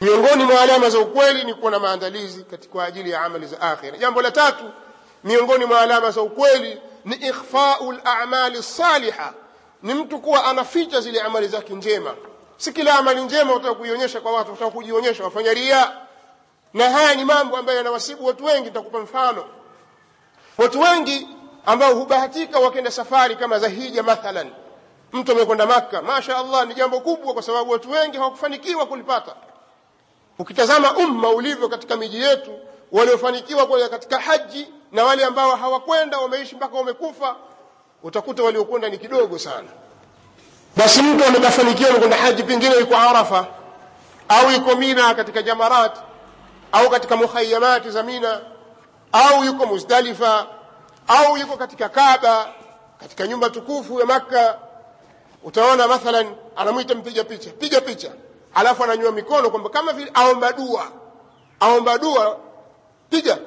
miongoni mwa alama za ukweli ni kuwa na maandalizi kwa ajili ya amali za akhira. Jambo la tatu miongoni mwa alama za ukweli ni ikhfau lamali saliha ni mtu kuwa anaficha zile amali zake njema. Si kila amali njema utaka kuionyesha kwa watu utaka kujionyesha wafanya ria. Na haya ni mambo ambayo yanawasibu watu wengi nitakupa mfano. Watu wengi ambao hubahatika wakenda safari kama za hija mathalan. Mtu amekwenda makka masha allah ni jambo kubwa kwa sababu watu wengi hawakufanikiwa kulipata ukitazama umma ulivyo katika miji yetu waliofanikiwa kwenda katika haji na wale ambao hawakwenda wameishi mpaka wamekufa utakuta waliokwenda ni kidogo sana. Basi mtu amekafanikiwa kwenda haji pengine yuko arafa au yuko mina katika jamarat au katika mukhayamati za mina au yuko muzdalifa au yuko katika kaba katika nyumba tukufu ya makka utaona mathalan anamwita mpiga picha piga picha alafu ananyua mikono kwamba kama vile aomba dua. Aomba dua piga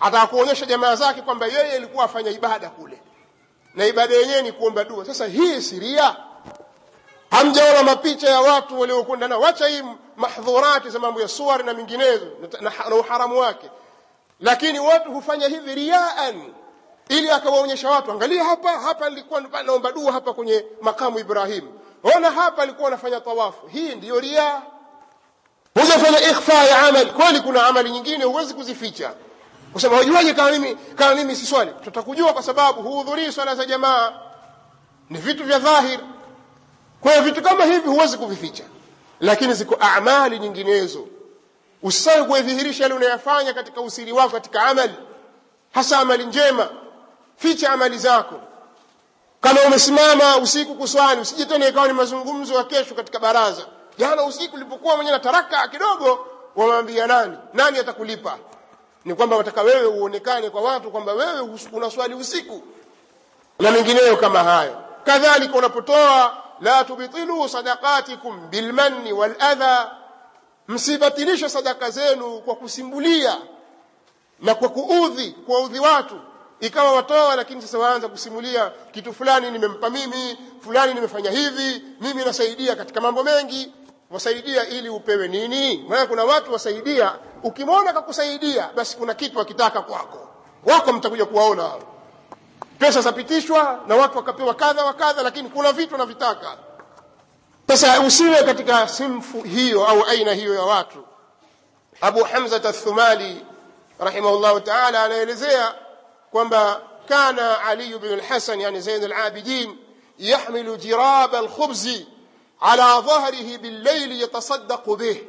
ataka jamaa zake kwamba yeye alikuwa afanya ibada kule. Na ibada yenyewe ni kuomba dua. Sasa hii siria. Hamjaona mapicha ya watu waliokwenda nao. Wacha hii mahdhurati za mambo ya suari na minginezo na, na, na uharamu wake. Lakini watu hufanya hivi riaan. Ili akawaonyesha watu angalia hapa hapa nilikuwa naomba dua hapa kwenye makamu ibrahim ona hapa alikuwa anafanya tawafu. Hii ndiyo ria. Hujafanya ikhfa ya amali. Kweli kuna amali nyingine huwezi kuzificha. Kusema wajuaje kama mimi kama mimi si swali? Tutakujua kwa sababu huhudhurii swala za jamaa. Ni vitu vya dhahir. Kwa vitu kama hivi huwezi kuvificha. Lakini ziko amali nyinginezo. Usisahau kuidhihirisha yale unayafanya katika usiri wako katika amali. Hasa amali njema. Ficha amali zako kama umesimama usiku kuswali usije tena ikawa ni mazungumzo ya kesho katika baraza. Jana usiku ulipokuwa mwenye na taraka kidogo wamwambia nani? Nani atakulipa? Ni kwamba wataka wewe uonekane kwa watu kwamba wewe unaswali usiku. Na mengineyo kama hayo. Kadhalika unapotoa la tubtilu sadaqatikum bilmanni waladha. Msibatilishe sadaka zenu kwa kusimbulia na kwa kuudhi kuwaudhi watu ikawa watoa lakini sasa waanza kusimulia kitu fulani nimempa mimi fulani nimefanya hivi mimi nasaidia katika mambo mengi. Wasaidia ili upewe nini? Maana kuna watu wasaidia. Ukimwona kakusaidia basi kuna kitu akitaka kwako. Wako mtakuja kuwaona hao. Pesa zapitishwa na watu wakapewa kadha wa kadha lakini kuna vitu wanavitaka. Sasa usiwe katika simfu hiyo au aina hiyo ya watu. Abu hamza athumali rahimahullahu taala anaelezea kwamba kana ali bn lhasan yani zain alabidin yahmilu jiraba alkhubzi على ظهره بالليل يتصدق به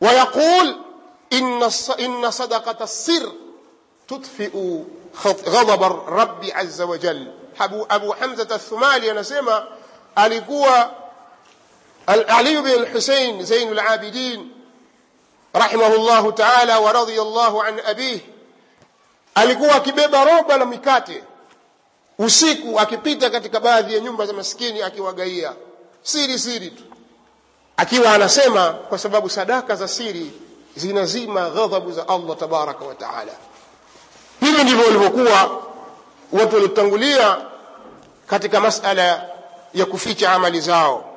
ويقول إن إن صدقة السر تطفئ غضب الرب عز وجل أبو, أبو حمزة الثمالي anasema alikuwa علي بن الحسين زين العابدين رحمه الله تعالى ورضي الله عن أبيه alikuwa akibeba roba la mikate. Usiku akipita katika baadhi ya nyumba za maskini akiwagaia. Siri siri tu. Akiwa anasema kwa sababu sadaka za siri zinazima ghadhabu za Allah tabaraka wa taala. Hivi ndivyo walivyokuwa watu walitangulia katika masala ya kuficha amali zao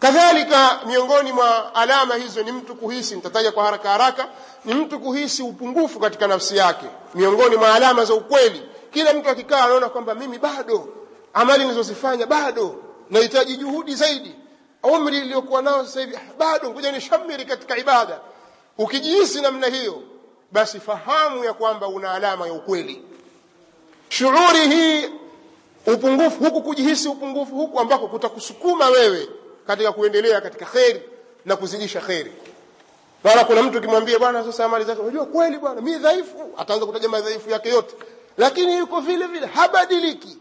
kadhalika miongoni mwa alama hizo ni mtu kuhisi nitataja kwa haraka haraka ni mtu kuhisi upungufu katika nafsi yake. Miongoni mwa alama za ukweli kila mtu akikaa anaona kwamba mimi bado amali nilizozifanya bado nahitaji juhudi zaidi. Umri iliyokuwa nao sasa hivi bado ngoja nishamiri katika ibada. Ukijihisi namna hiyo basi fahamu ya kwamba una alama ya ukweli. Shughuri hii upungufu huku kujihisi upungufu huku ambako kutakusukuma wewe katika kuendelea katika kheri na kuzidisha kheri. Bwana kuna mtu kimwambia bwana sasa amali unajua kweli bwana mi dhaifu. Ataanza kutaja madhaifu yake yote. Lakini yuko vile vile habadiliki.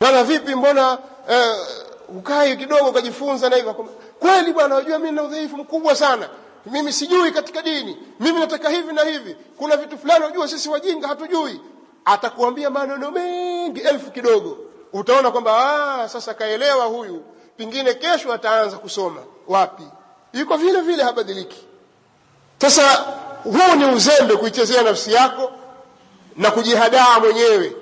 Bwana vipi mbona uh, ukai kidogo ukajifunza na hivyo? Kweli bwana unajua mimi na udhaifu mkubwa sana. Mimi sijui katika dini. Mimi nataka hivi na hivi. Kuna vitu fulani unajua sisi wajinga hatujui. Atakuambia maneno mengi elfu kidogo. Utaona kwamba ah, sasa kaelewa huyu pengine kesho ataanza kusoma. Wapi? Yuko vile vile habadiliki. Sasa huu ni uzembe kuichezea nafsi yako na kujihadaa mwenyewe.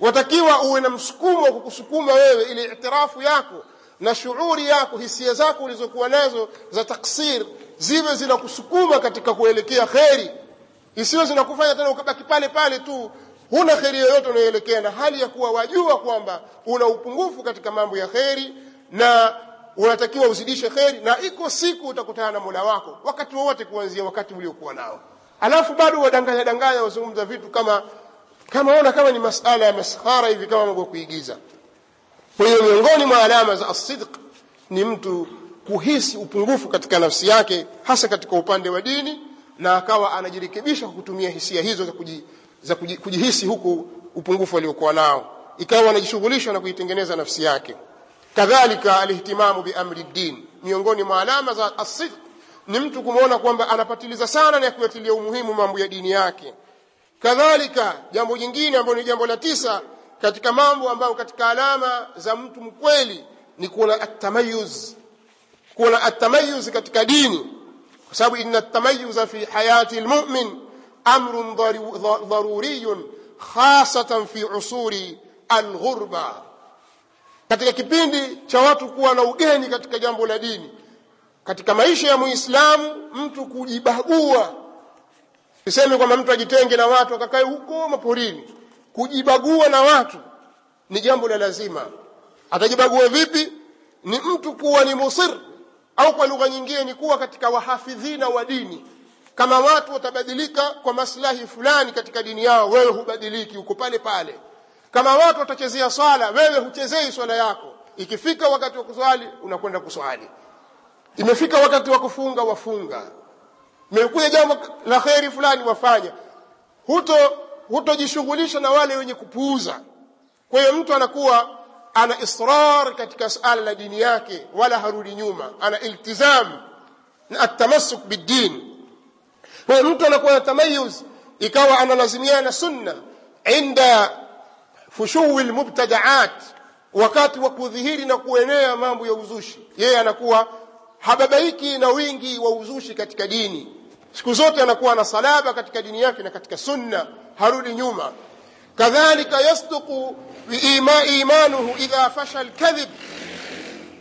Watakiwa uwe na msukumo wa kukusukuma wewe ili itirafu yako na shuuri yako hisia zako ulizokuwa nazo za taksir ziwe zinakusukuma katika kuelekea kheri. Isiwe zinakufanya tena ukabaki pale pale tu huna kheri yoyote unayoelekea na hali ya kuwa wajua kwamba una upungufu katika mambo ya kheri na unatakiwa uzidishe kheri na iko siku utakutana na mola wako wakati wowote kuanzia wakati uliokuwa nao. Alafu bado wadanganya danganya wazungumza vitu kama kama ona kama ni masala ya maskhara hivi kama mambo kuigiza. Kwa hiyo miongoni mwa alama za asidq ni mtu kuhisi upungufu katika nafsi yake hasa katika upande wa dini na akawa anajirekebisha kwa kutumia hisia hizo za, kuji, za kuji, kujihisi huku upungufu aliokuwa nao. Ikawa anajishughulisha na kuitengeneza nafsi yake kadhalika alihtimamu biamri ddin miongoni mwa alama za asidq ni mtu kumwona kwamba anapatiliza sana na kuyatilia umuhimu mambo ya dini yake. Kadhalika jambo jingine ambalo ni jambo la tisa katika mambo ambayo katika alama za mtu mkweli ni kuona atamayuz kuona atamayuz katika dini. Kwa sababu inna atamayuza fi hayati lmumin amrun dharuriyun khasatan fi usuri alghurba katika kipindi cha watu kuwa na ugeni katika jambo la dini. Katika maisha ya muislamu mtu kujibagua. Sisemi kwamba mtu ajitenge na watu akakae huko maporini. Kujibagua na watu ni jambo la lazima. Atajibagua vipi? Ni mtu kuwa ni musir au kwa lugha nyingine ni kuwa katika wahafidhina wa dini. Kama watu watabadilika kwa maslahi fulani katika dini yao wewe hubadiliki uko pale pale kama watu watachezea swala wewe huchezei swala yako. Ikifika wakati wa kuswali unakwenda kuswali. Imefika wakati wa kufunga wafunga. Imekuja jambo la kheri fulani wafanya huto hutojishughulisha na wale wenye kupuuza. Kwa hiyo mtu anakuwa ana israr katika suala la dini yake wala harudi nyuma. Ana iltizam na atamasuk biddin. Kwa mtu anakuwa na tamayuz ikawa analazimiana sunna inda fushuwi lmubtadaat wakati wa kudhihiri na kuenea mambo ya uzushi. Yeye anakuwa hababaiki na wingi wa uzushi katika dini. Siku zote anakuwa na salaba katika dini yake na katika sunna harudi nyuma. Kadhalika yasduqu imanuhu idha fasha lkadhib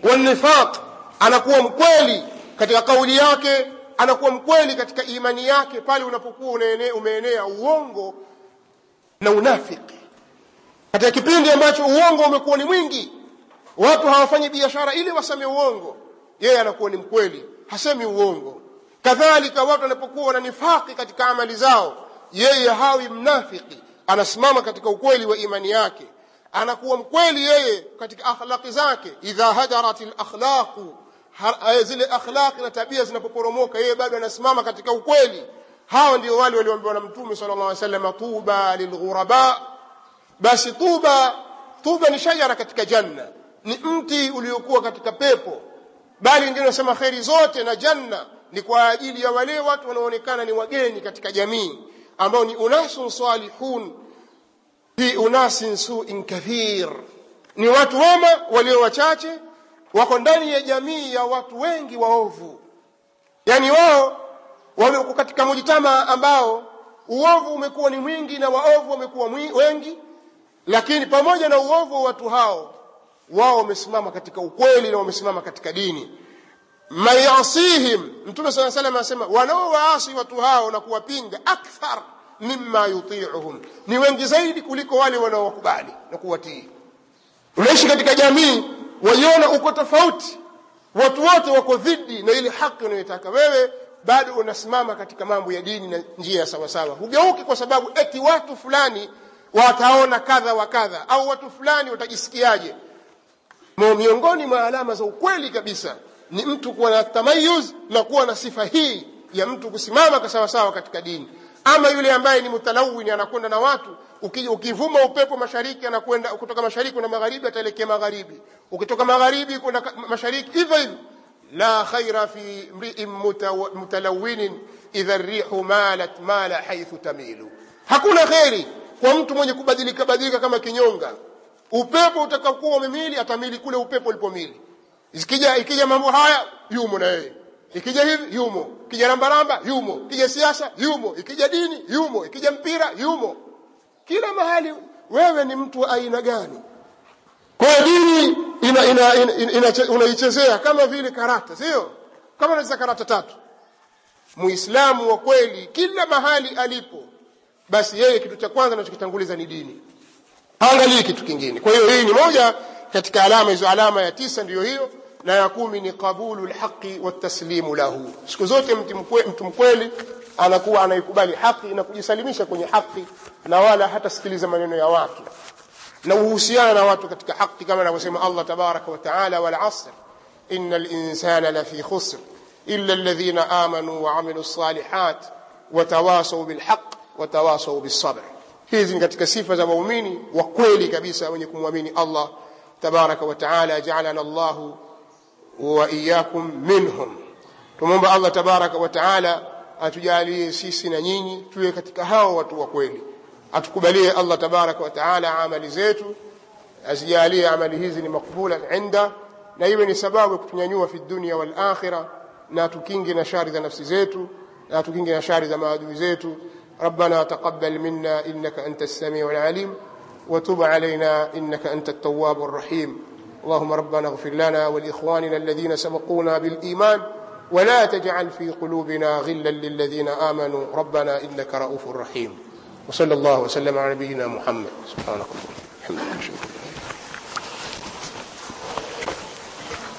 wanifaq anakuwa mkweli katika kauli yake anakuwa mkweli katika imani yake pale unapokuwa umeenea uongo na unafiki katika kipindi ambacho uongo umekuwa ni mwingi watu hawafanyi biashara ili waseme uongo. Yeye anakuwa ni mkweli hasemi uongo. Kadhalika watu wanapokuwa na nifaki katika amali zao yeye hawi mnafiki anasimama katika ukweli wa imani yake. Anakuwa mkweli yeye katika akhlaqi zake. Idha hadarat alakhlaqu zile akhlaqi na tabia zinapoporomoka yeye bado anasimama katika ukweli. Hawa ndio wale walioambiwa na mtume sallallahu alaihi wasallam tuba lilghuraba basi tuba tuba ni shajara katika janna. Ni mti uliokuwa katika pepo. Bali ndio nasema kheri zote na janna ni kwa ajili ya wale watu wanaoonekana ni wageni katika jamii ambao ni unasun salihun fi unasin suin kathir. Ni watu wema walio wachache wako ndani ya jamii ya watu wengi waovu. Yani wao wameko katika mujitama ambao uovu umekuwa ni mwingi na waovu wamekuwa wengi lakini pamoja na uovu wa watu hao wao wamesimama katika ukweli na wamesimama katika dini. Mayasihim mtume saa salam anasema wanaowaasi watu hao na kuwapinga akthar mima yutiuhum. Ni wengi zaidi kuliko wale wanaowakubali na kuwatii. Unaishi katika jamii waiona uko tofauti. Watu wote wako dhidi na ile haki unayotaka. Wewe bado unasimama katika mambo ya dini na njia ya sawasawa. Hugeuki kwa sababu eti watu fulani wataona kadha wa kadha au watu fulani watajisikiaje? Miongoni mwa alama za ukweli kabisa ni mtu kuwa na tamayuz na kuwa na sifa hii ya mtu kusimama kwa sawasawa katika dini. Ama yule ambaye ni mutalawini anakwenda na watu ukivuma upepo mashariki anakwenda kutoka mashariki na magharibi ataelekea magharibi. Ukitoka magharibi kwenda mashariki hivyo hivyo. La khaira fi mriin mutalawinin idha rihu malat mala haithu tamilu. Hakuna kheri kwa mtu mwenye kubadilika badilika kama kinyonga upepo utakakuwa umemili atamili kule upepo ulipomili. Ikija ikija mambo haya yumo na yeye. Ikija hivi yumo. Ikija rambaramba yumo. Ikija siasa yumo. Ikija dini yumo. Ikija mpira yumo. Kila mahali wewe ni mtu aina gani? Kwa dini ina, ina, ina, ina, unaichezea kama vile karata sio? Kama unacheza karata tatu. Muislamu wa kweli kila mahali alipo basi yeye kitu cha kwanza anachokitanguliza ni dini. Haangalii kitu kingine. Kwa hiyo hii ni moja katika alama hizo. Alama ya tisa ndiyo hiyo na ya kumi ni qabulu lhaqi wataslimu lahu. Siku zote mtu mkweli anakuwa anaikubali haki na kujisalimisha kwenye haki na wala hatasikiliza maneno ya watu. Na uhusiana na watu katika haki kama anavyosema Allah tabaraka wataala wal asr innal insana lafi khusr illa alladhina amanu wa amilu salihat watawasaw bil bisabr hizi ni katika sifa za waumini wa kweli kabisa wenye kumwamini Allah tabaraka wa taala. Ja'alana Allahu wa iyyakum minhum. Tumomba Allah tabaraka wa taala atujalie sisi na nyinyi tuwe katika hao watu wa kweli. Atukubalie Allah tabaraka wa taala amali zetu azijalie amali hizi ni makbula inda na iwe ni sababu ya kutunyanyua fi dunia wal akhirah na tukinge na shari za nafsi zetu na tukinge na shari za maadui zetu ربنا تقبل منا إنك أنت السميع العليم وتب علينا إنك أنت التواب الرحيم. اللهم ربنا اغفر لنا ولإخواننا الذين سبقونا بالإيمان ولا تجعل في قلوبنا غلا للذين آمنوا. ربنا إنك رؤوف رحيم. وصلى الله وسلم على نبينا محمد. سبحانك اللهم وبحمدك.